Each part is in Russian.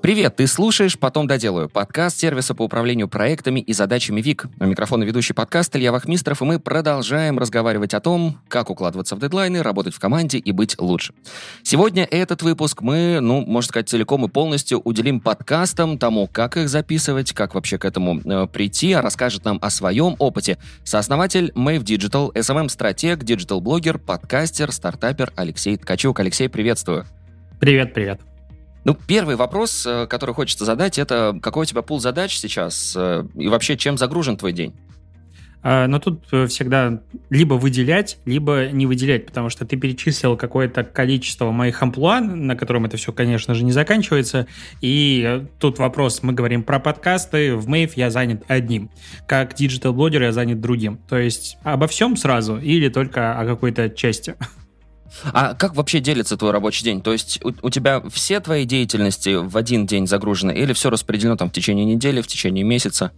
Привет, ты слушаешь «Потом доделаю» подкаст сервиса по управлению проектами и задачами WEEEK. У микрофона ведущий подкаст Илья Вахмистров, и мы продолжаем разговаривать о том, как укладываться в дедлайны, работать в команде и быть лучше. Сегодня этот выпуск мы, ну, можно сказать, целиком и полностью уделим подкастам, тому, как их записывать, как вообще к этому э, прийти, а расскажет нам о своем опыте сооснователь Mave Digital, SMM-стратег, диджитал-блогер, подкастер, стартапер Алексей Ткачук. Алексей, приветствую. Привет, привет. Ну, первый вопрос, э, который хочется задать, это какой у тебя пул задач сейчас э, и вообще чем загружен твой день? А, но тут э, всегда либо выделять, либо не выделять, потому что ты перечислил какое-то количество моих амплуа, на котором это все, конечно же, не заканчивается. И тут вопрос, мы говорим про подкасты, в Mave я занят одним. Как диджитал-блогер я занят другим. То есть обо всем сразу или только о какой-то части? А как вообще делится твой рабочий день? То есть у, у тебя все твои деятельности в один день загружены или все распределено там в течение недели, в течение месяца?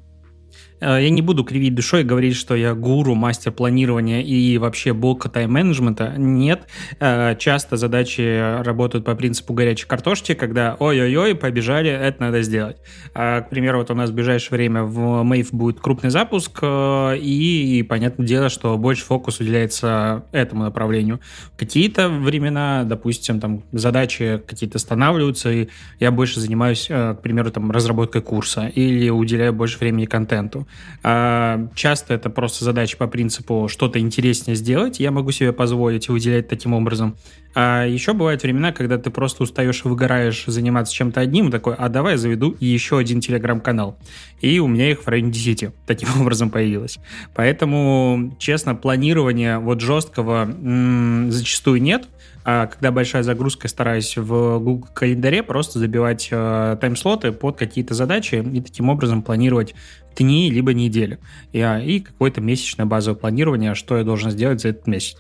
Э, я не буду кривить душой и говорить, что я гуру, мастер планирования и вообще бог тайм-менеджмента. Нет. Э, часто задачи работают по принципу горячей картошки, когда ой-ой-ой, побежали, это надо сделать. К примеру, вот у нас в ближайшее время в Мэйв будет крупный запуск, э, и понятное дело, что больше фокус уделяется этому направлению. Какие-то времена, допустим, там задачи какие-то останавливаются, и я больше занимаюсь, к примеру, там разработкой курса или уделяю больше времени контенту. А, часто это просто задача по принципу что-то интереснее сделать, я могу себе позволить выделять таким образом. А еще бывают времена, когда ты просто устаешь и выгораешь заниматься чем-то одним, такой, а давай заведу еще один телеграм-канал. И у меня их в районе 10 таким образом появилось. Поэтому, честно, планирования вот жесткого м- зачастую нет. А когда большая загрузка, стараюсь в Google календаре просто забивать э, тайм-слоты под какие-то задачи и таким образом планировать дни либо недели. И, и какое-то месячное базовое планирование, что я должен сделать за этот месяц.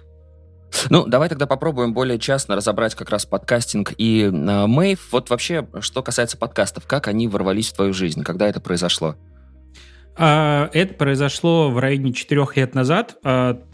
Ну, давай тогда попробуем более частно разобрать как раз подкастинг и э, Мэйв. Вот вообще, что касается подкастов, как они ворвались в твою жизнь, когда это произошло? А, это произошло в районе четырех лет назад.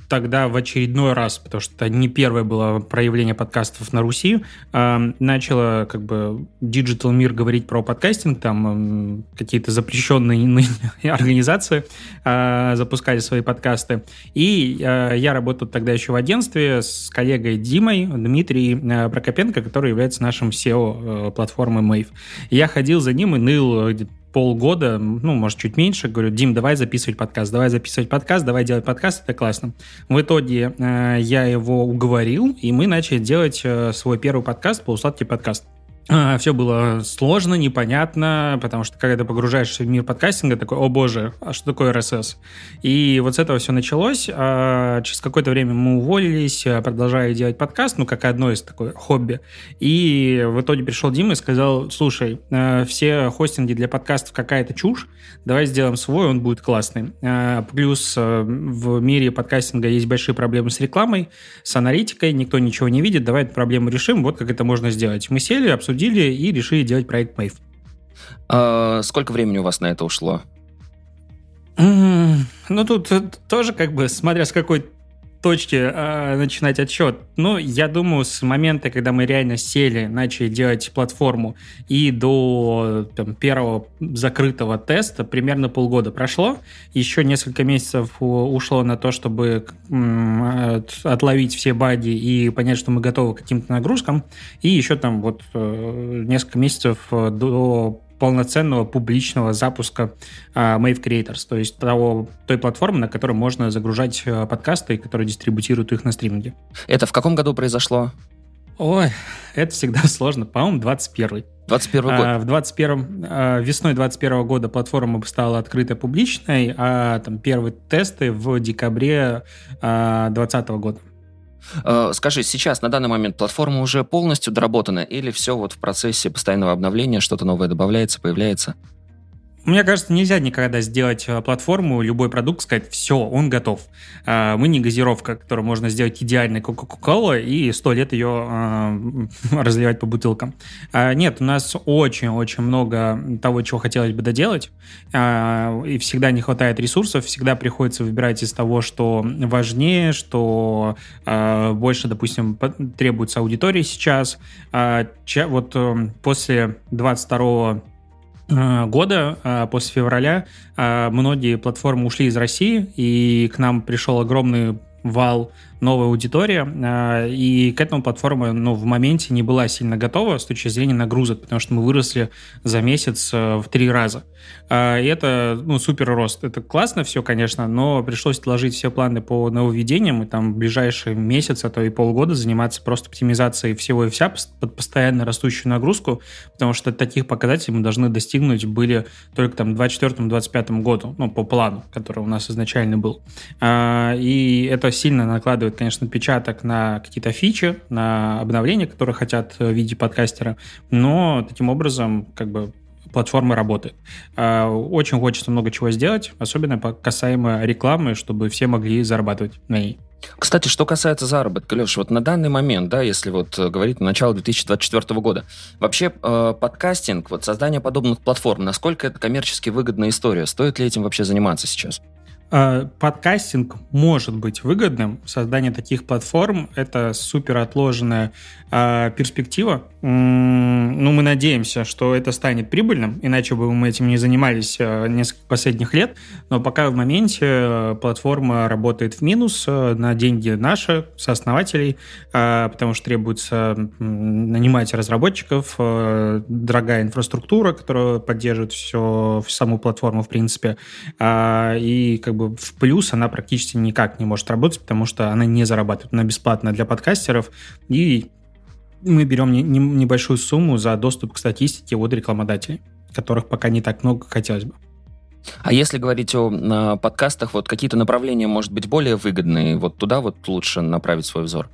Тогда в очередной раз, потому что это не первое было проявление подкастов на Руси, э, начало как бы диджитал мир говорить про подкастинг, там э, какие-то запрещенные организации э, запускали свои подкасты. И э, я работал тогда еще в агентстве с коллегой Димой, Дмитрием э, Прокопенко, который является нашим CEO э, Mave. Я ходил за ним и ныл полгода, ну, может, чуть меньше, говорю, Дим, давай записывать подкаст, давай записывать подкаст, давай делать подкаст, это классно. В итоге э, я его уговорил, и мы начали делать э, свой первый подкаст, полусладкий подкаст. А, все было сложно, непонятно, потому что когда ты погружаешься в мир подкастинга, такой, о боже, а что такое RSS? И вот с этого все началось. А, через какое-то время мы уволились, а, продолжали делать подкаст, ну, как одно из такое хобби. И в итоге пришел Дима и сказал, слушай, все хостинги для подкастов какая-то чушь, давай сделаем свой, он будет классный. Плюс в мире подкастинга есть большие проблемы с рекламой, с аналитикой, никто ничего не видит, давай эту проблему решим, вот как это можно сделать. Мы сели, обсудили обсудили и решили делать проект Mave. А, сколько времени у вас на это ушло? Ну, тут тоже как бы, смотря с какой точки э, начинать отсчет? Ну, я думаю, с момента, когда мы реально сели, начали делать платформу, и до там, первого закрытого теста примерно полгода прошло. Еще несколько месяцев ушло на то, чтобы э, отловить все баги и понять, что мы готовы к каким-то нагрузкам. И еще там вот э, несколько месяцев до полноценного публичного запуска uh, Mave Creators, то есть того, той платформы, на которой можно загружать uh, подкасты, которые дистрибутируют их на стриминге. Это в каком году произошло? Ой, это всегда сложно. По-моему, 21 21 год. А, в 21 а, весной 21 года платформа стала открытой публичной, а там первые тесты в декабре а, 2020 года. Э, скажи, сейчас, на данный момент, платформа уже полностью доработана или все вот в процессе постоянного обновления, что-то новое добавляется, появляется? Мне кажется, нельзя никогда сделать э, платформу, любой продукт, сказать, все, он готов. А, мы не газировка, которую можно сделать идеальной Кока-Кола и сто лет ее а, разливать по бутылкам. А, нет, у нас очень-очень много того, чего хотелось бы доделать, и всегда не хватает ресурсов, всегда приходится выбирать из того, что важнее, что больше, допустим, требуется аудитории сейчас. Вот э, после 22 Э, года, э, после февраля, э, многие платформы ушли из России, и к нам пришел огромный вал новая аудитория, а, и к этому платформа ну, в моменте не была сильно готова с точки зрения нагрузок, потому что мы выросли за месяц э, в три раза. А, и это ну, супер рост. Это классно все, конечно, но пришлось отложить все планы по нововведениям, и там в ближайшие месяцы, а то и полгода заниматься просто оптимизацией всего и вся под постоянно растущую нагрузку, потому что таких показателей мы должны достигнуть были только там в 2024-2025 году, ну, по плану, который у нас изначально был. А, и это сильно накладывает накладывает, конечно, отпечаток на какие-то фичи, на обновления, которые хотят в виде подкастера, но таким образом как бы платформа работает. А, очень хочется много чего сделать, особенно касаемо рекламы, чтобы все могли зарабатывать на ней. Кстати, что касается заработка, Леша, вот на данный момент, да, если вот говорить на начало 2024 года, вообще э, подкастинг, вот создание подобных платформ, насколько это коммерчески выгодная история? Стоит ли этим вообще заниматься сейчас? А, подкастинг может быть выгодным. Создание таких платформ – это супер отложенная э, перспектива. Ну, мы надеемся, что это станет прибыльным, иначе бы мы этим не занимались э, несколько последних лет. Но пока в моменте э, платформа работает в минус э, на деньги наши, сооснователей, э, потому что требуется нанимать разработчиков, э, дорогая инфраструктура, которая поддерживает все, саму платформу, в принципе. Э, и как бы в плюс она практически никак не может работать, потому что она не зарабатывает. Она бесплатная для подкастеров, и мы берем не, не, небольшую сумму за доступ к статистике от рекламодателей, которых пока не так много хотелось бы. А если говорить о, о подкастах, вот какие-то направления, может быть, более выгодные, вот туда вот лучше направить свой взор?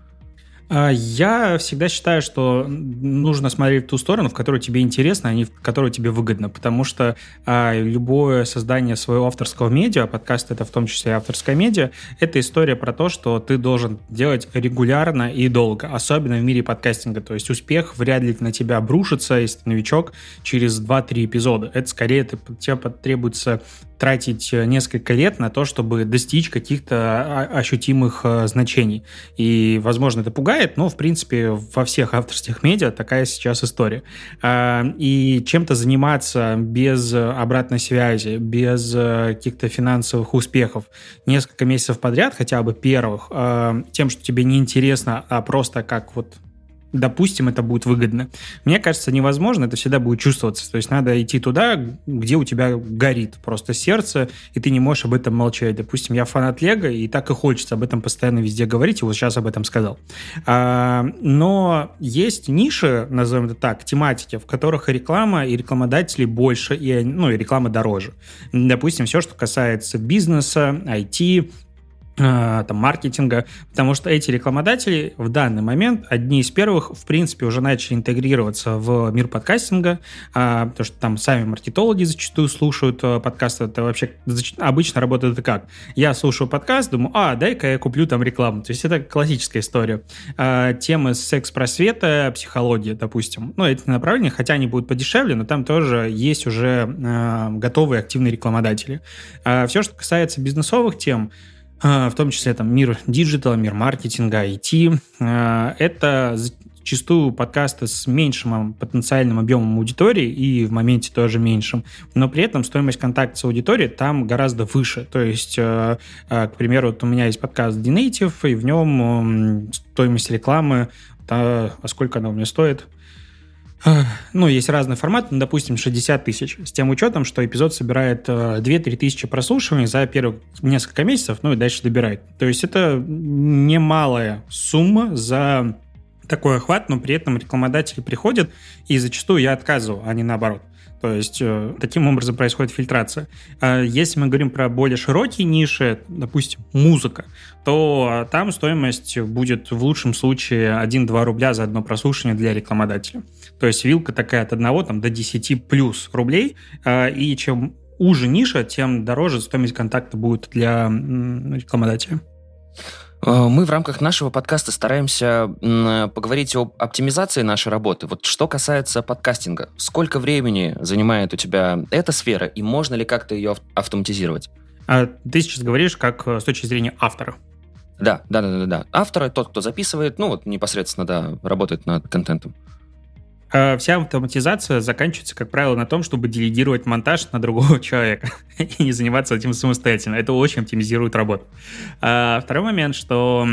А, я всегда считаю, что нужно смотреть в ту сторону, в которую тебе интересно, а не в которую тебе выгодно, потому что а, любое создание своего авторского медиа, подкаст это в том числе авторская медиа, это история про то, что ты должен делать регулярно и долго, особенно в мире подкастинга, то есть успех вряд ли на тебя обрушится, если ты новичок, через 2-3 эпизода. Это скорее ты, тебе потребуется тратить э, несколько лет на то, чтобы достичь каких-то ощутимых э, значений. И, возможно, это пугает, но, в принципе, во всех авторских медиа такая сейчас история. А, и чем-то заниматься без обратной связи, без э, каких-то финансовых успехов несколько месяцев подряд, хотя бы первых, тем, что тебе не интересно, а просто как вот допустим, это будет выгодно. Мне кажется, невозможно, это всегда будет чувствоваться. То есть надо идти туда, где у тебя горит просто сердце, и ты не можешь об этом молчать. Допустим, я фанат Лего, и так и хочется об этом постоянно везде говорить, и вот сейчас об этом сказал. А, но есть ниши, назовем это так, тематики, в которых реклама и рекламодатели больше, и, ну, и реклама дороже. Допустим, все, что касается бизнеса, IT, там, маркетинга, потому что эти рекламодатели в данный момент одни из первых, в принципе, уже начали интегрироваться в мир подкастинга, а, потому что там сами маркетологи зачастую слушают а, подкасты. Это вообще обычно работает это как? Я слушаю подкаст, думаю, а, дай-ка я куплю там рекламу. То есть это классическая история. А, темы секс-просвета, психология, допустим. Ну, эти направления, хотя они будут подешевле, но там тоже есть уже а, готовые активные рекламодатели. А, все, что касается бизнесовых тем, в том числе там мир диджитала, мир маркетинга, IT. А, это зачастую подкасты с меньшим потенциальным объемом аудитории и в моменте тоже меньшим, но при этом стоимость контакта с аудиторией там гораздо выше. То есть, а, к примеру, вот у меня есть подкаст Dnative, и в нем стоимость рекламы, а сколько она у меня стоит – ну, есть разный формат, ну, допустим, 60 тысяч, с тем учетом, что эпизод собирает 2-3 э, тысячи прослушиваний за первые несколько месяцев, ну и дальше добирает. То есть это немалая сумма за такой охват, но при этом рекламодатели приходят, и зачастую я отказываю, а не наоборот. То есть э, таким образом происходит фильтрация. А если мы говорим про более широкие ниши, допустим, музыка, то там стоимость будет в лучшем случае 1-2 рубля за одно прослушивание для рекламодателя. То есть вилка такая от 1 там, до 10 плюс рублей. А, и чем уже ниша, тем дороже стоимость контакта будет для рекламодателя. Э, мы в рамках нашего подкаста стараемся поговорить об оптимизации нашей работы. Вот что касается подкастинга, сколько времени занимает у тебя эта сфера, и можно ли как-то ее автоматизировать? А ты сейчас говоришь как э, с точки зрения автора. Да, да, да, да, да. Автора, тот, кто записывает, ну вот непосредственно, да, работает над контентом. А вся автоматизация заканчивается, как правило, на том, чтобы делегировать монтаж на другого человека и не заниматься этим самостоятельно. Это очень оптимизирует работу. А второй момент, что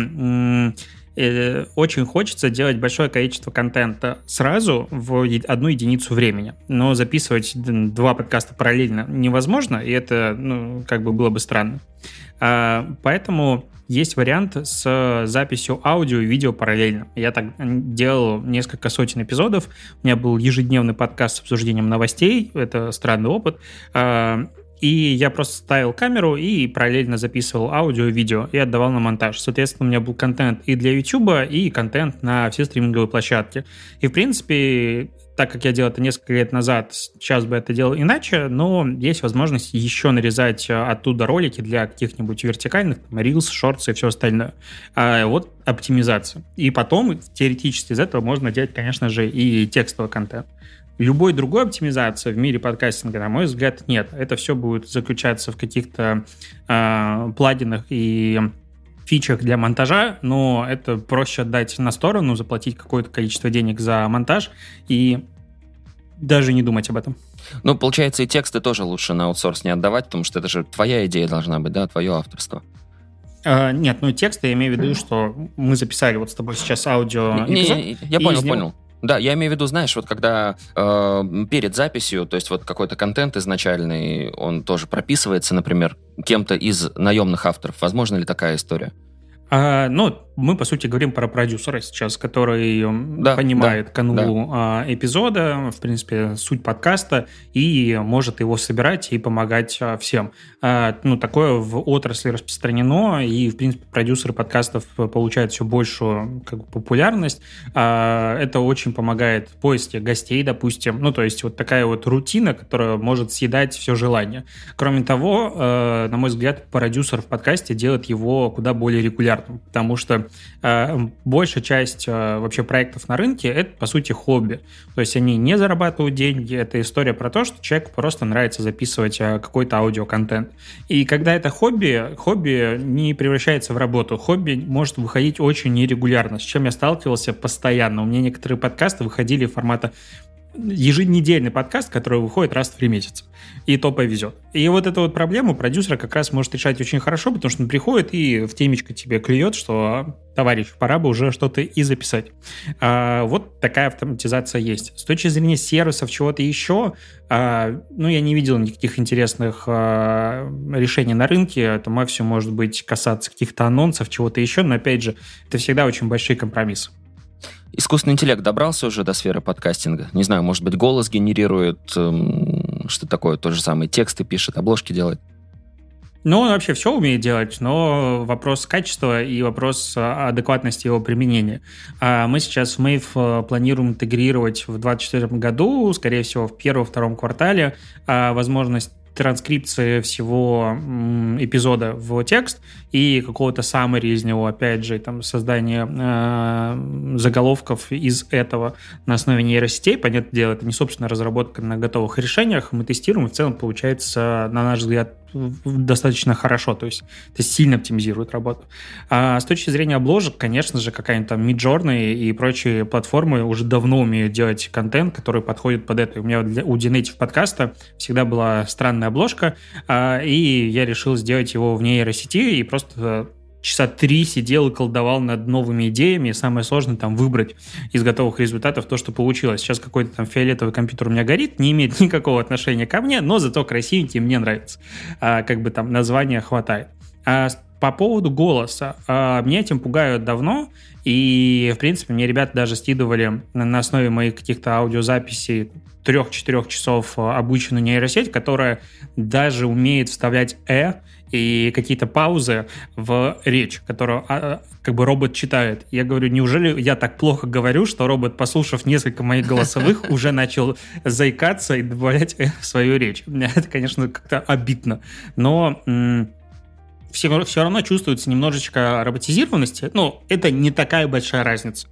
э, очень хочется делать большое количество контента сразу в одну единицу времени. Но записывать два подкаста параллельно невозможно, и это, ну, как бы было бы странно. А, поэтому есть вариант с записью аудио и видео параллельно. Я так делал несколько сотен эпизодов. У меня был ежедневный подкаст с обсуждением новостей. Это странный опыт. А, и я просто ставил камеру и параллельно записывал аудио и видео и отдавал на монтаж. Соответственно, у меня был контент и для YouTube, и контент на все стриминговые площадки. И, в принципе, так как я делал это несколько лет назад, сейчас бы это делал иначе, но есть возможность еще нарезать э, оттуда ролики для каких-нибудь вертикальных, там, Reels, Shorts и все остальное. А вот оптимизация. И потом, теоретически, из этого можно делать, конечно же, и текстовый контент. Любой другой оптимизации в мире подкастинга, на мой взгляд, нет. Это все будет заключаться в каких-то э, плагинах и фичах для монтажа, но это проще отдать на сторону, заплатить какое-то количество денег за монтаж и даже не думать об этом. Ну, получается, и тексты тоже лучше на аутсорс не отдавать, потому что это же твоя идея должна быть, да, твое авторство. А, нет, ну тексты я имею в виду, что мы записали вот с тобой сейчас аудио. Не, не, я понял, него... понял. Да, я имею в виду, знаешь, вот когда э, перед записью, то есть вот какой-то контент изначальный, он тоже прописывается, например, кем-то из наемных авторов. Возможно ли такая история? А, ну, мы, по сути, говорим про продюсера сейчас, который да, понимает да, канву да. эпизода, в принципе, суть подкаста, и может его собирать и помогать а, всем. А, ну, такое в отрасли распространено, и, в принципе, продюсеры подкастов получают все большую как бы, популярность. А, это очень помогает в поиске гостей, допустим. Ну, то есть вот такая вот рутина, которая может съедать все желание. Кроме того, на мой взгляд, продюсер в подкасте делает его куда более регулярным, потому что э, большая часть э, вообще проектов на рынке это, по сути, хобби. То есть они не зарабатывают деньги, это история про то, что человеку просто нравится записывать э, какой-то аудиоконтент. И когда это хобби, хобби не превращается в работу. Хобби может выходить очень нерегулярно, с чем я сталкивался постоянно. У меня некоторые подкасты выходили формата еженедельный подкаст, который выходит раз в три месяца. И то повезет. И вот эту вот проблему продюсера как раз может решать очень хорошо, потому что он приходит и в темечко тебе клюет, что товарищ, пора бы уже что-то и записать. А, вот такая автоматизация есть. С точки зрения сервисов, чего-то еще, а, ну, я не видел никаких интересных а, решений на рынке. Это максимум может быть касаться каких-то анонсов, чего-то еще, но, опять же, это всегда очень большие компромиссы. Искусственный интеллект добрался уже до сферы подкастинга? Не знаю, может быть, голос генерирует, эм, что такое, то же самое, тексты пишет, обложки делает? Ну, он вообще все умеет делать, но вопрос качества и вопрос адекватности его применения. А мы сейчас в э, планируем интегрировать в 2024 году, скорее всего, в первом-втором квартале, а, возможность транскрипции всего эпизода в текст и какого-то summary из него, опять же, там создание э, заголовков из этого на основе нейросетей. Понятное дело, это не собственная разработка на готовых решениях. Мы тестируем, и в целом получается, на наш взгляд, достаточно хорошо, то есть это сильно оптимизирует работу. А с точки зрения обложек, конечно же, какая-нибудь там Midjourney и прочие платформы уже давно умеют делать контент, который подходит под это. У меня для, у Dinative подкаста всегда была странная обложка, а, и я решил сделать его в нейросети и просто часа три сидел и колдовал над новыми идеями, самое сложное там выбрать из готовых результатов то, что получилось. Сейчас какой-то там фиолетовый компьютер у меня горит, не имеет никакого отношения ко мне, но зато красивенький, мне нравится. А, как бы там названия хватает. А по поводу голоса. А, меня этим пугают давно, и, в принципе, мне ребята даже скидывали на основе моих каких-то аудиозаписей трех-четырех часов обученную нейросеть, которая даже умеет вставлять «э», и какие-то паузы в речь, которую а, как бы робот читает. Я говорю, неужели я так плохо говорю, что робот, послушав несколько моих голосовых, уже начал заикаться и добавлять в свою речь. Это, конечно, как-то обидно. Но все, все равно чувствуется немножечко роботизированности. Ну, это не такая большая разница.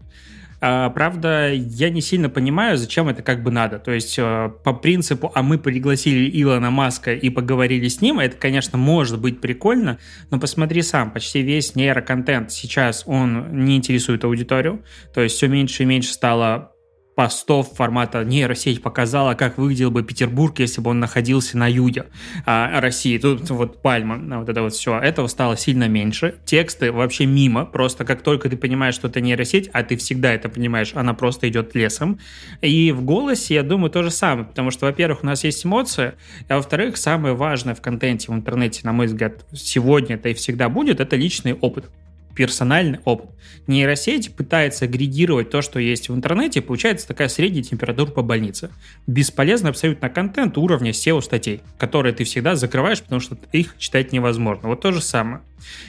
А, правда, я не сильно понимаю, зачем это как бы надо. То есть э, по принципу, а мы пригласили Илона Маска и поговорили с ним, это, конечно, может быть прикольно, но посмотри сам, почти весь нейроконтент сейчас, он не интересует аудиторию, то есть все меньше и меньше стало постов формата нейросеть показала, как выглядел бы Петербург, если бы он находился на юге а, России. Тут вот пальма, вот это вот все. Этого стало сильно меньше. Тексты вообще мимо. Просто как только ты понимаешь, что это нейросеть, а ты всегда это понимаешь, она просто идет лесом. И в голосе, я думаю, то же самое. Потому что, во-первых, у нас есть эмоции, а во-вторых, самое важное в контенте в интернете, на мой взгляд, сегодня это и всегда будет, это личный опыт персональный опыт. Нейросеть пытается агрегировать то, что есть в интернете, и получается такая средняя температура по больнице. Бесполезный абсолютно контент уровня SEO-статей, которые ты всегда закрываешь, потому что их читать невозможно. Вот то же самое.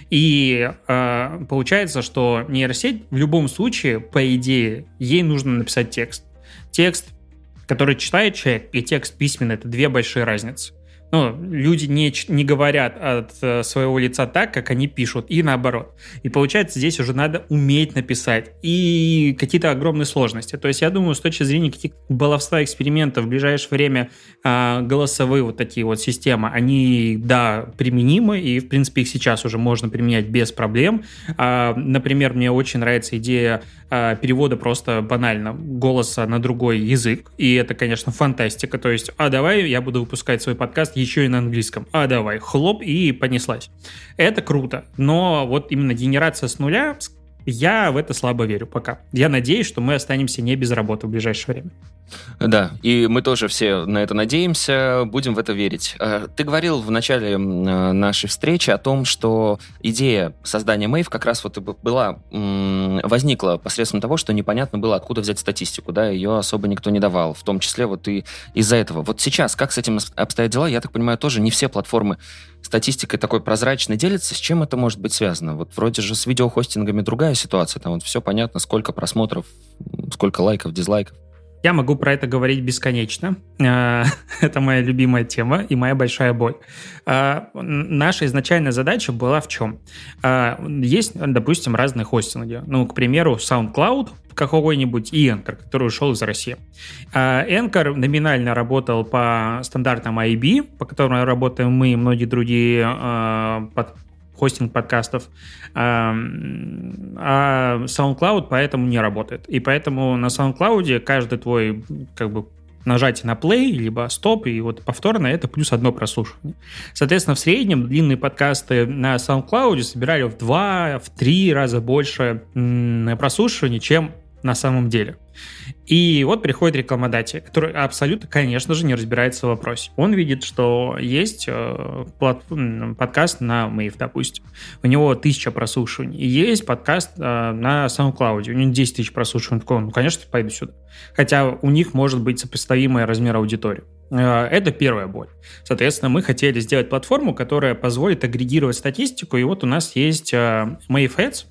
И э, получается, что нейросеть в любом случае, по идее, ей нужно написать текст. Текст, который читает человек, и текст письменный – это две большие разницы ну, люди не, не говорят от э, своего лица так, как они пишут, и наоборот. И получается, здесь уже надо уметь написать. И какие-то огромные сложности. То есть, я думаю, с точки зрения каких-то баловства экспериментов в ближайшее время а, голосовые вот такие вот системы, они, да, применимы, и, в принципе, их сейчас уже можно применять без проблем. А, например, мне очень нравится идея а, перевода просто банально голоса на другой язык, и это, конечно, фантастика. То есть, а давай я буду выпускать свой подкаст еще и на английском. А давай, хлоп, и понеслась. Это круто, но вот именно генерация с нуля, я в это слабо верю пока. Я надеюсь, что мы останемся не без работы в ближайшее время. Да, и мы тоже все на это надеемся, будем в это верить. Э, ты говорил в начале э, нашей встречи о том, что идея создания Мэйв как раз вот была, возникла посредством того, что непонятно было, откуда взять статистику, да, ее особо никто не давал, в том числе вот и из-за этого. Вот сейчас, как с этим обстоят дела, я так понимаю, тоже не все платформы статистикой такой прозрачной делятся. С чем это может быть связано? Вот вроде же с видеохостингами другая ситуация, там вот все понятно, сколько просмотров, сколько лайков, дизлайков. Я могу про это говорить бесконечно. А, это моя любимая тема и моя большая боль. А, наша изначальная задача была в чем? А, есть, допустим, разные хостинги. Ну, к примеру, SoundCloud какой-нибудь и Anchor, который ушел из России. Anchor номинально работал по стандартам IB, по которым работаем мы и многие другие хостинг подкастов. А, а SoundCloud поэтому не работает. И поэтому на SoundCloud каждый твой как бы нажатие на play, либо стоп, и вот повторно это плюс одно прослушивание. Соответственно, в среднем длинные подкасты на SoundCloud собирали в два, в три раза больше прослушиваний, чем на самом деле. И вот приходит рекламодатель, который абсолютно, конечно же, не разбирается в вопросе. Он видит, что есть э, плат... подкаст на Мэйв, допустим. У него тысяча прослушиваний. И есть подкаст э, на SoundCloud. У него 10 тысяч прослушиваний. Такой, ну, конечно, пойду сюда. Хотя у них может быть сопоставимый размер аудитории. Э, это первая боль. Соответственно, мы хотели сделать платформу, которая позволит агрегировать статистику. И вот у нас есть э, Ads.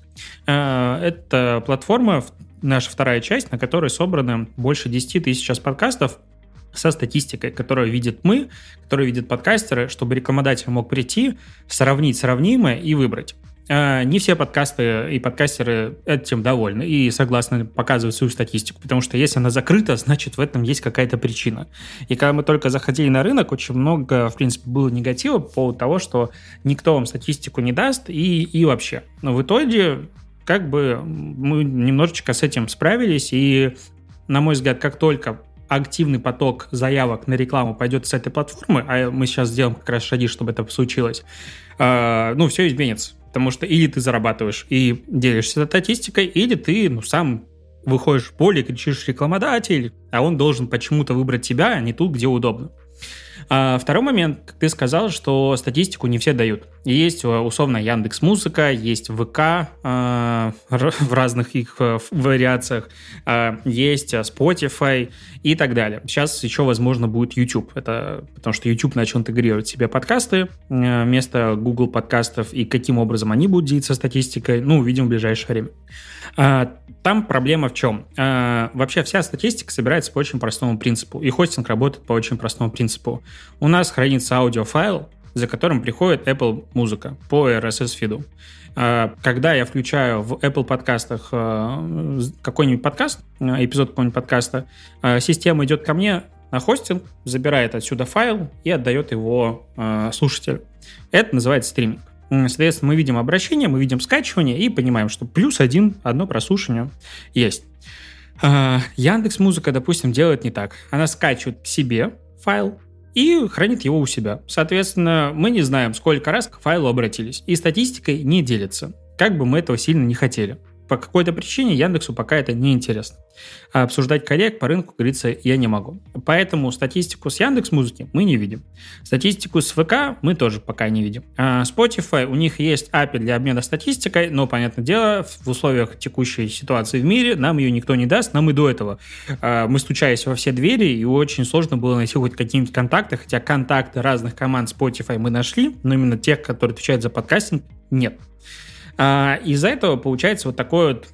Э, это платформа, наша вторая часть, на которой собраны больше 10 тысяч сейчас подкастов со статистикой, которую видят мы, которую видят подкастеры, чтобы рекламодатель мог прийти, сравнить сравнимое и выбрать. А, не все подкасты и подкастеры этим довольны и согласны показывать свою статистику, потому что если она закрыта, значит в этом есть какая-то причина. И когда мы только заходили на рынок, очень много, в принципе, было негатива по поводу того, что никто вам статистику не даст и, и вообще. Но в итоге как бы мы немножечко с этим справились, и, на мой взгляд, как только активный поток заявок на рекламу пойдет с этой платформы, а мы сейчас сделаем как раз шаги, чтобы это случилось, э, ну, все изменится. Потому что или ты зарабатываешь и делишься статистикой, или ты, ну, сам выходишь в поле, кричишь рекламодатель, а он должен почему-то выбрать тебя, а не тут, где удобно. А второй момент, как ты сказал, что статистику не все дают. Есть э, условно Яндекс Музыка, есть ВК э, в разных их э, вариациях, э, есть Spotify и так далее. Сейчас еще, возможно, будет YouTube. Это потому что YouTube начал интегрировать в себе подкасты э, вместо Google подкастов, и каким образом они будут делиться статистикой, ну, увидим в ближайшее время. А, там проблема в чем? А, вообще вся статистика собирается по очень простому принципу, и хостинг работает по очень простому принципу. У нас хранится аудиофайл, за которым приходит Apple музыка по RSS-фиду. А, когда я включаю в Apple подкастах какой-нибудь подкаст, эпизод какого-нибудь подкаста, система идет ко мне на хостинг, забирает отсюда файл и отдает его слушателю. Это называется стриминг. Соответственно, мы видим обращение, мы видим скачивание и понимаем, что плюс один, одно прослушивание есть. Яндекс Музыка, допустим, делает не так. Она скачивает к себе файл и хранит его у себя. Соответственно, мы не знаем, сколько раз к файлу обратились. И статистикой не делится, как бы мы этого сильно не хотели. По какой-то причине Яндексу пока это не интересно. А обсуждать коллег по рынку, говорится, я не могу. Поэтому статистику с Яндекс Музыки мы не видим. Статистику с ВК мы тоже пока не видим. А Spotify, у них есть API для обмена статистикой, но, понятное дело, в условиях текущей ситуации в мире нам ее никто не даст. Нам и до этого а, мы стучались во все двери, и очень сложно было найти хоть какие-нибудь контакты, хотя контакты разных команд Spotify мы нашли, но именно тех, которые отвечают за подкастинг, нет. А, из-за этого получается вот такой вот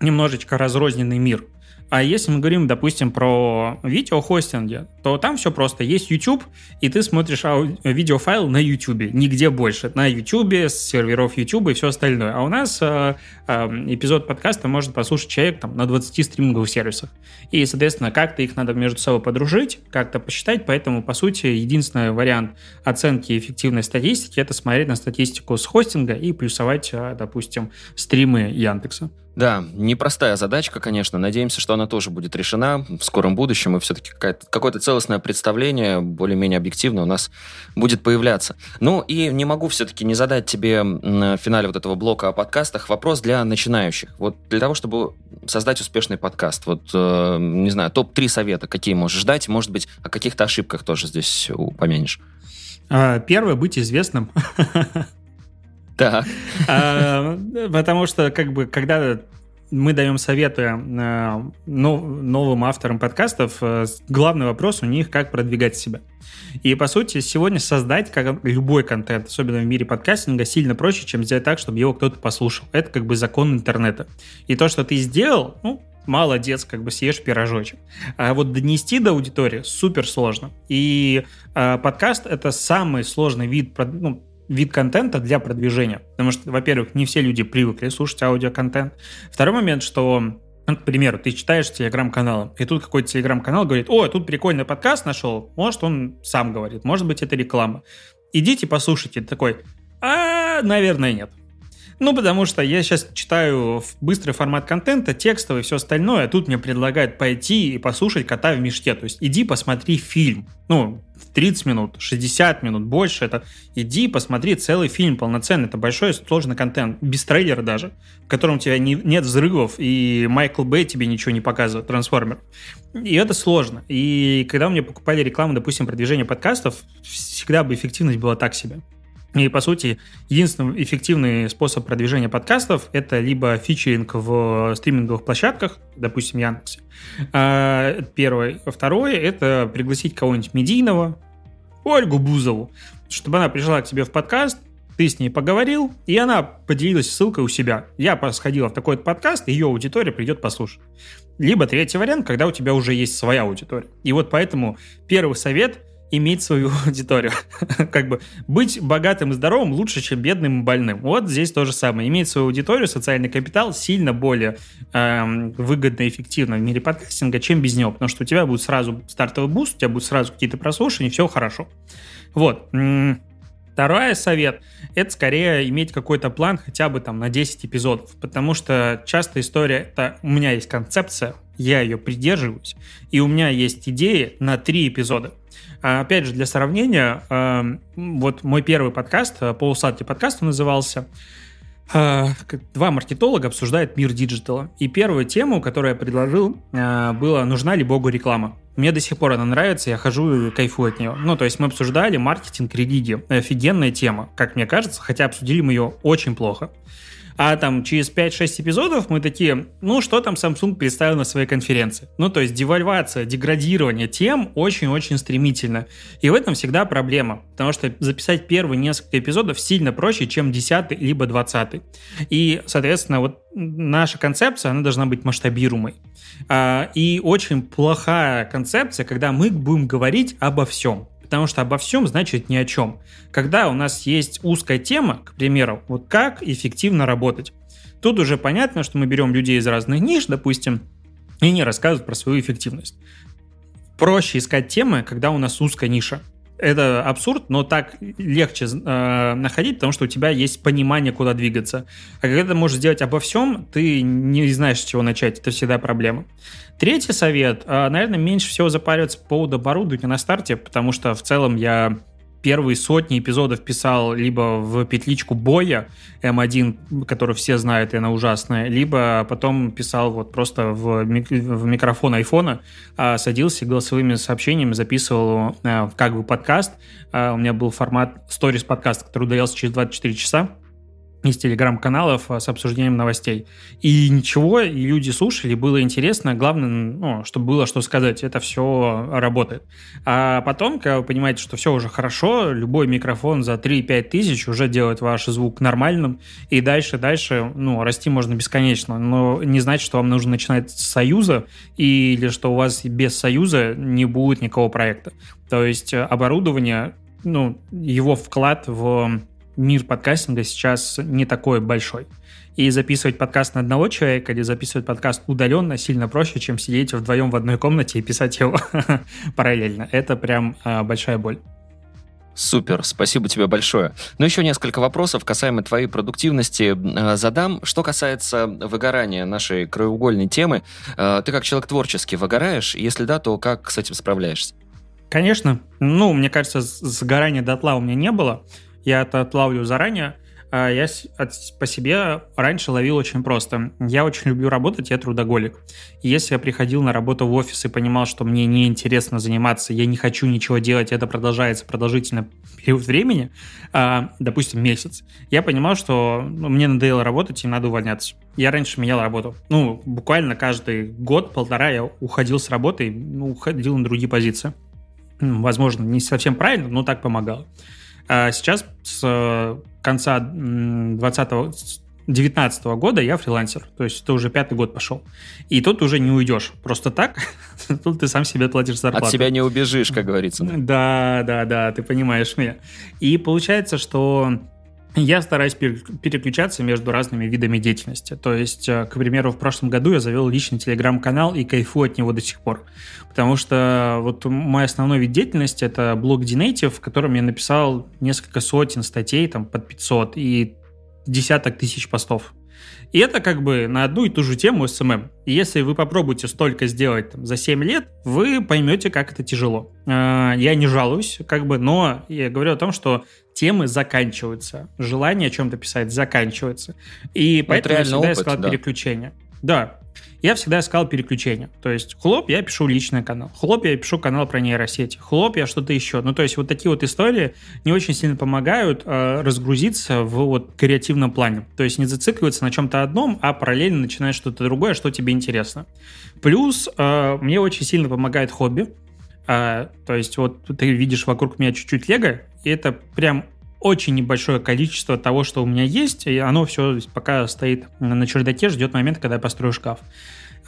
немножечко разрозненный мир. А если мы говорим, допустим, про видеохостинги, то там все просто. Есть YouTube, и ты смотришь ау- видеофайл на YouTube, нигде больше. На YouTube, с серверов YouTube и все остальное. А у нас э, э, эпизод подкаста может послушать человек там, на 20 стриминговых сервисах. И, соответственно, как-то их надо между собой подружить, как-то посчитать. Поэтому, по сути, единственный вариант оценки эффективной статистики – это смотреть на статистику с хостинга и плюсовать, э, допустим, стримы Яндекса. Да, непростая задачка, конечно. Надеемся, что она тоже будет решена в скором будущем, и все-таки какое-то целостное представление, более-менее объективное, у нас будет появляться. Ну и не могу все-таки не задать тебе на финале вот этого блока о подкастах вопрос для начинающих. Вот для того, чтобы создать успешный подкаст, вот, э, не знаю, топ-3 совета, какие можешь ждать, может быть, о каких-то ошибках тоже здесь упомянешь. А, первое, быть известным. Так. А, потому что, как бы, когда мы даем советы э, новым авторам подкастов, э, главный вопрос у них, как продвигать себя. И, по сути, сегодня создать как любой контент, особенно в мире подкастинга, сильно проще, чем сделать так, чтобы его кто-то послушал. Это как бы закон интернета. И то, что ты сделал, ну, молодец, как бы съешь пирожочек. А вот донести до аудитории супер сложно. И э, подкаст — это самый сложный вид, ну, вид контента для продвижения. Потому что, во-первых, не все люди привыкли слушать аудиоконтент. Второй момент, что ну, к примеру, ты читаешь телеграм-канал, и тут какой-то телеграм-канал говорит, о, тут прикольный подкаст нашел, может, он сам говорит, может быть, это реклама. Идите послушайте. Такой, а, наверное, нет. Ну, потому что я сейчас читаю быстрый формат контента, текстовый и все остальное, а тут мне предлагают пойти и послушать кота в мешке. То есть иди посмотри фильм. Ну, 30 минут, 60 минут, больше. Это иди посмотри целый фильм полноценный. Это большой сложный контент, без трейлера даже, в котором у тебя не, нет взрывов, и Майкл Бэй тебе ничего не показывает, трансформер. И это сложно. И когда меня покупали рекламу, допустим, продвижение подкастов, всегда бы эффективность была так себе. И, по сути, единственный эффективный способ продвижения подкастов – это либо фичеринг в стриминговых площадках, допустим, Яндексе. А, первое. Второе – это пригласить кого-нибудь медийного, Ольгу Бузову, чтобы она пришла к тебе в подкаст, ты с ней поговорил, и она поделилась ссылкой у себя. Я сходила в такой подкаст, ее аудитория придет послушать. Либо третий вариант, когда у тебя уже есть своя аудитория. И вот поэтому первый совет – иметь свою аудиторию. как бы быть богатым и здоровым лучше, чем бедным и больным. Вот здесь то же самое. Иметь свою аудиторию, социальный капитал сильно более э, выгодно и эффективно в мире подкастинга, чем без него. Потому что у тебя будет сразу стартовый буст, у тебя будут сразу какие-то прослушивания, все хорошо. Вот. Второй совет – это скорее иметь какой-то план хотя бы там на 10 эпизодов, потому что часто история – это у меня есть концепция, я ее придерживаюсь, и у меня есть идеи на 3 эпизода. А, опять же, для сравнения, а, вот мой первый подкаст, а, полусладкий подкаст назывался, два маркетолога обсуждают мир диджитала. И первую тему, которую я предложил, была «Нужна ли Богу реклама?». Мне до сих пор она нравится, я хожу и кайфую от нее. Ну, то есть мы обсуждали маркетинг религии. Офигенная тема, как мне кажется, хотя обсудили мы ее очень плохо. А там через 5-6 эпизодов мы такие, ну, что там Samsung представил на своей конференции? Ну, то есть девальвация, деградирование тем очень-очень стремительно. И в этом всегда проблема, потому что записать первые несколько эпизодов сильно проще, чем 10 либо 20. И, соответственно, вот наша концепция, она должна быть масштабируемой. А, и очень плохая концепция, когда мы будем говорить обо всем. Потому что обо всем значит ни о чем. Когда у нас есть узкая тема, к примеру, вот как эффективно работать, тут уже понятно, что мы берем людей из разных ниш, допустим, и не рассказывают про свою эффективность. Проще искать темы, когда у нас узкая ниша это абсурд, но так легче э, находить, потому что у тебя есть понимание, куда двигаться. А когда ты можешь сделать обо всем, ты не знаешь, с чего начать. Это всегда проблема. Третий совет. Э, наверное, меньше всего запариваться по поводу оборудования на старте, потому что в целом я первые сотни эпизодов писал либо в петличку боя М1, которую все знают, и она ужасная, либо потом писал вот просто в, мик- в микрофон айфона, а, садился голосовыми сообщениями, записывал а, как бы подкаст. А, у меня был формат сторис подкаст, который удалялся через 24 часа из телеграм-каналов а, с обсуждением новостей. И ничего, и люди слушали, было интересно. Главное, ну, чтобы было что сказать. Это все работает. А потом, когда вы понимаете, что все уже хорошо, любой микрофон за 3-5 тысяч уже делает ваш звук нормальным. И дальше, дальше, ну, расти можно бесконечно. Но не значит, что вам нужно начинать с союза или что у вас без союза не будет никакого проекта. То есть э, оборудование, ну, его вклад в мир подкастинга сейчас не такой большой. И записывать подкаст на одного человека или записывать подкаст удаленно сильно проще, чем сидеть вдвоем в одной комнате и писать его параллельно. Это прям а, большая боль. Супер, спасибо тебе большое. Ну, еще несколько вопросов касаемо твоей продуктивности э, задам. Что касается выгорания нашей краеугольной темы, э, ты как человек творческий выгораешь? Если да, то как с этим справляешься? Конечно. Ну, мне кажется, сгорания дотла у меня не было я это отлавлю заранее. А я по себе раньше ловил очень просто. Я очень люблю работать, я трудоголик. И если я приходил на работу в офис и понимал, что мне неинтересно заниматься, я не хочу ничего делать, это продолжается продолжительный период времени, а, допустим, месяц, я понимал, что ну, мне надоело работать и надо увольняться. Я раньше менял работу. Ну, буквально каждый год-полтора я уходил с работы, ну, уходил на другие позиции. Возможно, не совсем правильно, но так помогало. А сейчас с э, конца 20 19 года я фрилансер, то есть это уже пятый год пошел. И тут уже не уйдешь просто так, тут ты сам себе платишь зарплату. От себя не убежишь, как говорится. Да, да, да, ты понимаешь меня. И получается, что я стараюсь переключаться между разными видами деятельности. То есть, э, к примеру, в прошлом году я завел личный телеграм-канал и кайфую от него до сих пор. Потому что вот мой основной вид деятельности – это блог Dnative, в котором я написал несколько сотен статей, там, под 500, и десяток тысяч постов. И это как бы на одну и ту же тему SMM. И если вы попробуете столько сделать там, за 7 лет, вы поймете, как это тяжело. А, я не жалуюсь, как бы, но я говорю о том, что темы заканчиваются. Желание о чем-то писать заканчивается. И поэтому я всегда опыт, искал да. переключение. Да, я всегда искал переключения. То есть, хлоп, я пишу личный канал. Хлоп, я пишу канал про нейросети. Хлоп, я что-то еще. Ну, то есть, вот такие вот истории не очень сильно помогают э, разгрузиться в вот креативном плане. То есть, не зацикливаться на чем-то одном, а параллельно начинать что-то другое, что тебе интересно. Плюс, э, мне очень сильно помогает хобби. Э, то есть, вот ты видишь вокруг меня чуть-чуть лего, это прям очень небольшое количество того, что у меня есть, и оно все пока стоит на чердаке, ждет момента, когда я построю шкаф.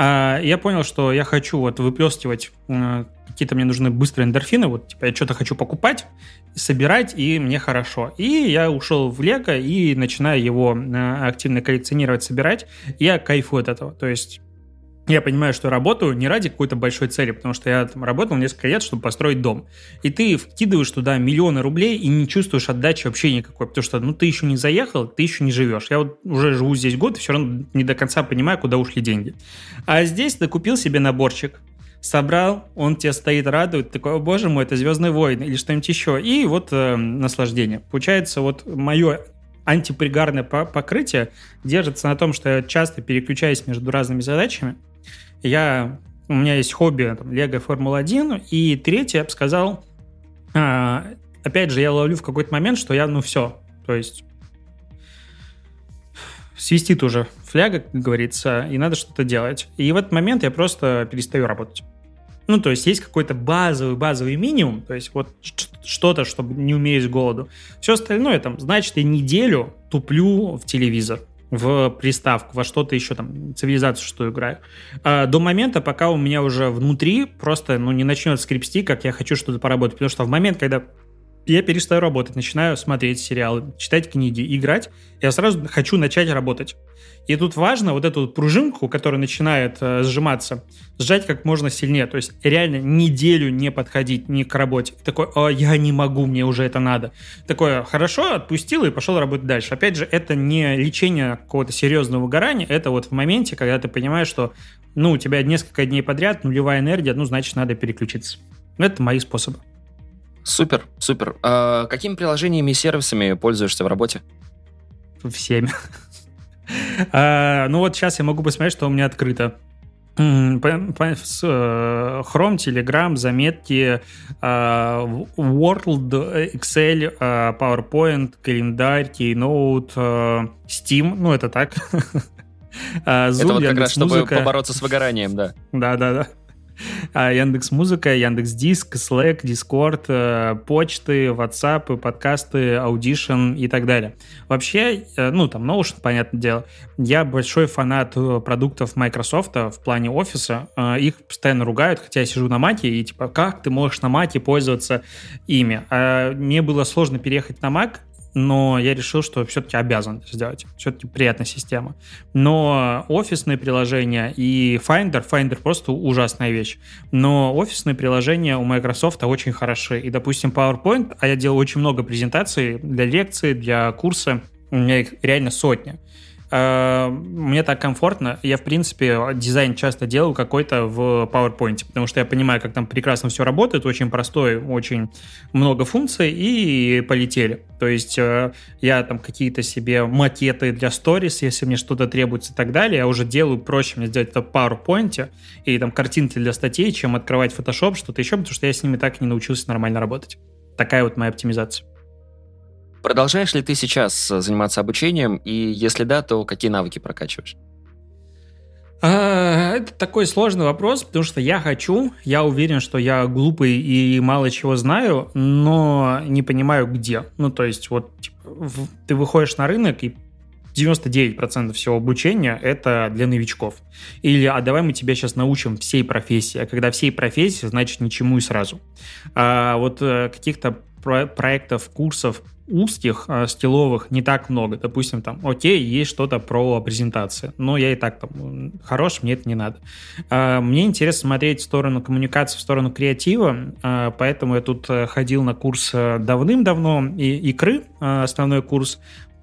А я понял, что я хочу вот выплескивать э, какие-то мне нужны быстрые эндорфины, вот типа я что-то хочу покупать, собирать, и мне хорошо. И я ушел в Лего и начинаю его э, активно коллекционировать, собирать. Я кайфую от этого. То есть я понимаю, что работаю не ради какой-то большой цели, потому что я там работал несколько лет, чтобы построить дом. И ты вкидываешь туда миллионы рублей и не чувствуешь отдачи вообще никакой, потому что ну ты еще не заехал, ты еще не живешь. Я вот уже живу здесь год и все равно не до конца понимаю, куда ушли деньги. А здесь ты купил себе наборчик, собрал, он тебе стоит, радует, такой, о боже мой, это «Звездный войн» или что-нибудь еще, и вот э, наслаждение. Получается, вот мое антипригарное покрытие держится на том, что я часто переключаюсь между разными задачами, я у меня есть хобби там, Лего Формула-1, и третье, я бы сказал, а, опять же, я ловлю в какой-то момент, что я, ну, все, то есть свистит уже фляга, как говорится, и надо что-то делать. И в этот момент я просто перестаю работать. Ну, то есть есть какой-то базовый, базовый минимум, то есть вот что-то, чтобы не умереть с голоду. Все остальное, там, значит, я неделю туплю в телевизор в приставку, во что-то еще там, цивилизацию что играю. А, до момента, пока у меня уже внутри просто, ну, не начнет скрипсти, как я хочу что-то поработать. Потому что в момент, когда я перестаю работать, начинаю смотреть сериалы, читать книги, играть, я сразу хочу начать работать. И тут важно вот эту пружинку, которая начинает э, сжиматься, сжать как можно сильнее. То есть реально неделю не подходить ни к работе. Такой, о, я не могу, мне уже это надо. Такое, хорошо, отпустил и пошел работать дальше. Опять же, это не лечение какого-то серьезного выгорания, это вот в моменте, когда ты понимаешь, что ну, у тебя несколько дней подряд нулевая энергия, ну, значит, надо переключиться. Это мои способы. Супер, супер. А какими приложениями и сервисами пользуешься в работе? Всеми. а, ну вот сейчас я могу посмотреть, что у меня открыто. Chrome, Telegram, заметки, Word, Excel, PowerPoint, календарь, Keynote, Steam, ну это так. Zoom, это вот как раз, чтобы побороться с выгоранием, да. Да-да-да. А, Яндекс Музыка, Яндекс Диск, Slack, Discord, э, почты, WhatsApp, подкасты, Audition и так далее. Вообще, э, ну, там Notion, понятное дело, я большой фанат э, продуктов Microsoft в плане офиса. Их постоянно ругают, хотя я сижу на Маке, и типа, как ты можешь на Маке пользоваться ими? А мне было сложно переехать на Mac, но я решил, что все-таки обязан сделать. Все-таки приятная система. Но офисные приложения и Finder, Finder просто ужасная вещь. Но офисные приложения у Microsoft очень хороши. И, допустим, PowerPoint, а я делал очень много презентаций для лекции, для курса, у меня их реально сотня. Э, мне так комфортно. Я, в принципе, дизайн часто делаю какой-то в PowerPoint, потому что я понимаю, как там прекрасно все работает, очень простой, очень много функций, и полетели. То есть э, я там какие-то себе макеты для stories, если мне что-то требуется и так далее, я уже делаю проще мне сделать это в PowerPoint, и там картинки для статей, чем открывать Photoshop, что-то еще, потому что я с ними так и не научился нормально работать. Такая вот моя оптимизация. Продолжаешь ли ты сейчас э, заниматься обучением, и если да, то какие навыки прокачиваешь? А, это такой сложный вопрос, потому что я хочу, я уверен, что я глупый и мало чего знаю, но не понимаю где. Ну, то есть, вот типа, ты выходишь на рынок, и 99% всего обучения это для новичков. Или, а давай мы тебя сейчас научим всей профессии. А когда всей профессии, значит ничему и сразу. А вот э, каких-то проектов, курсов узких, э, стиловых не так много. Допустим, там, окей, есть что-то про презентации, но я и так там хорош, мне это не надо. Э, мне интересно смотреть в сторону коммуникации, в сторону креатива, э, поэтому я тут э, ходил на курс э, давным-давно, и, икры, э, основной курс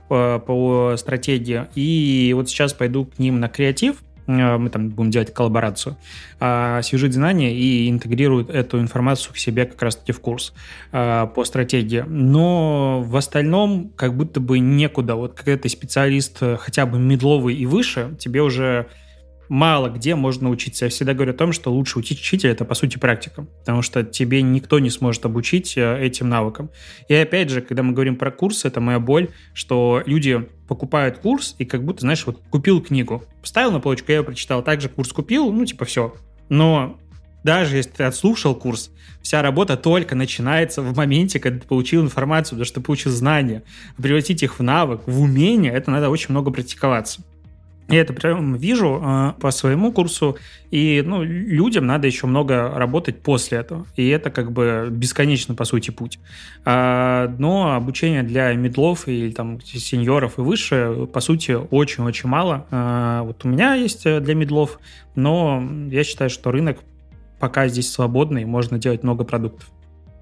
по, по стратегии, и вот сейчас пойду к ним на креатив, Э, мы там будем делать коллаборацию, а, свяжут знания и интегрируют эту информацию к себе как раз-таки в курс а, по стратегии. Но в остальном как будто бы некуда. Вот когда ты специалист э, хотя бы медловый и выше, тебе уже мало где можно учиться. Я всегда говорю о том, что лучше учить учителя – это, по сути, практика, потому что тебе никто не сможет обучить э, этим навыкам. И опять же, когда мы говорим про курсы, это моя боль, что люди покупают курс и как будто, знаешь, вот купил книгу, поставил на полочку, я ее прочитал, также курс купил, ну, типа, все. Но даже если ты отслушал курс, вся работа только начинается в моменте, когда ты получил информацию, потому что ты получил знания. Превратить их в навык, в умение, это надо очень много практиковаться. Я это прям вижу э, по своему курсу, и ну, людям надо еще много работать после этого. И это как бы бесконечно, по сути, путь. А, но обучение для медлов и там, сеньоров и выше, по сути, очень-очень мало. А, вот у меня есть для медлов, но я считаю, что рынок пока здесь свободный, можно делать много продуктов,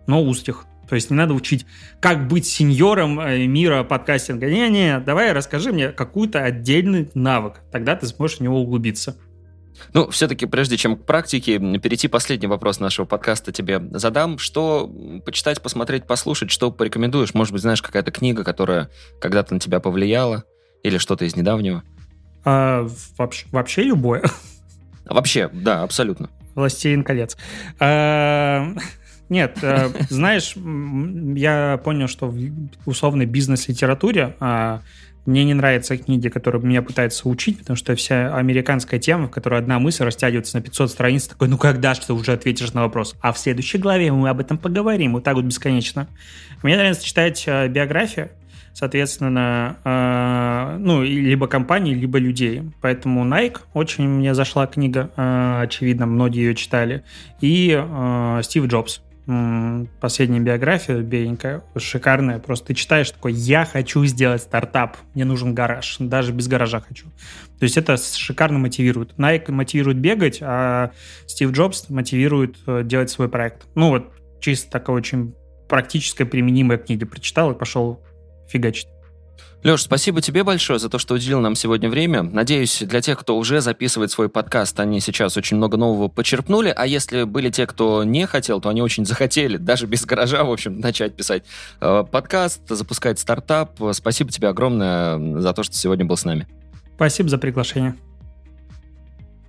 но узких. То есть не надо учить, как быть сеньором э, мира подкастинга. Не-не, давай расскажи мне какой-то отдельный навык. Тогда ты сможешь в него углубиться. Ну, все-таки, прежде чем к практике, перейти последний вопрос нашего подкаста тебе задам. Что почитать, посмотреть, послушать, что порекомендуешь? Может быть, знаешь, какая-то книга, которая когда-то на тебя повлияла? Или что-то из недавнего? А, вообще, вообще любое. Вообще, да, абсолютно. «Властелин колец». А, нет, э, знаешь, я понял, что в условной бизнес-литературе а, мне не нравятся книги, которые меня пытаются учить, потому что вся американская тема, в которой одна мысль растягивается на 500 страниц, такой, ну когда же ты уже ответишь на вопрос? А в следующей главе мы об этом поговорим, вот так вот бесконечно. Мне нравится читать э, биографию, соответственно, э, ну, либо компании, либо людей. Поэтому Nike очень мне зашла книга, э, очевидно, многие ее читали, и Стив Джобс последняя биография беленькая, шикарная. Просто ты читаешь такой, я хочу сделать стартап, мне нужен гараж, даже без гаража хочу. То есть это шикарно мотивирует. Nike мотивирует бегать, а Стив Джобс мотивирует э, делать свой проект. Ну вот, чисто такая очень практическая применимая книга. Прочитал и пошел фигачить. Леш, спасибо тебе большое за то, что уделил нам сегодня время. Надеюсь, для тех, кто уже записывает свой подкаст, они сейчас очень много нового почерпнули, а если были те, кто не хотел, то они очень захотели, даже без гаража, в общем, начать писать э, подкаст, запускать стартап. Спасибо тебе огромное за то, что сегодня был с нами. Спасибо за приглашение.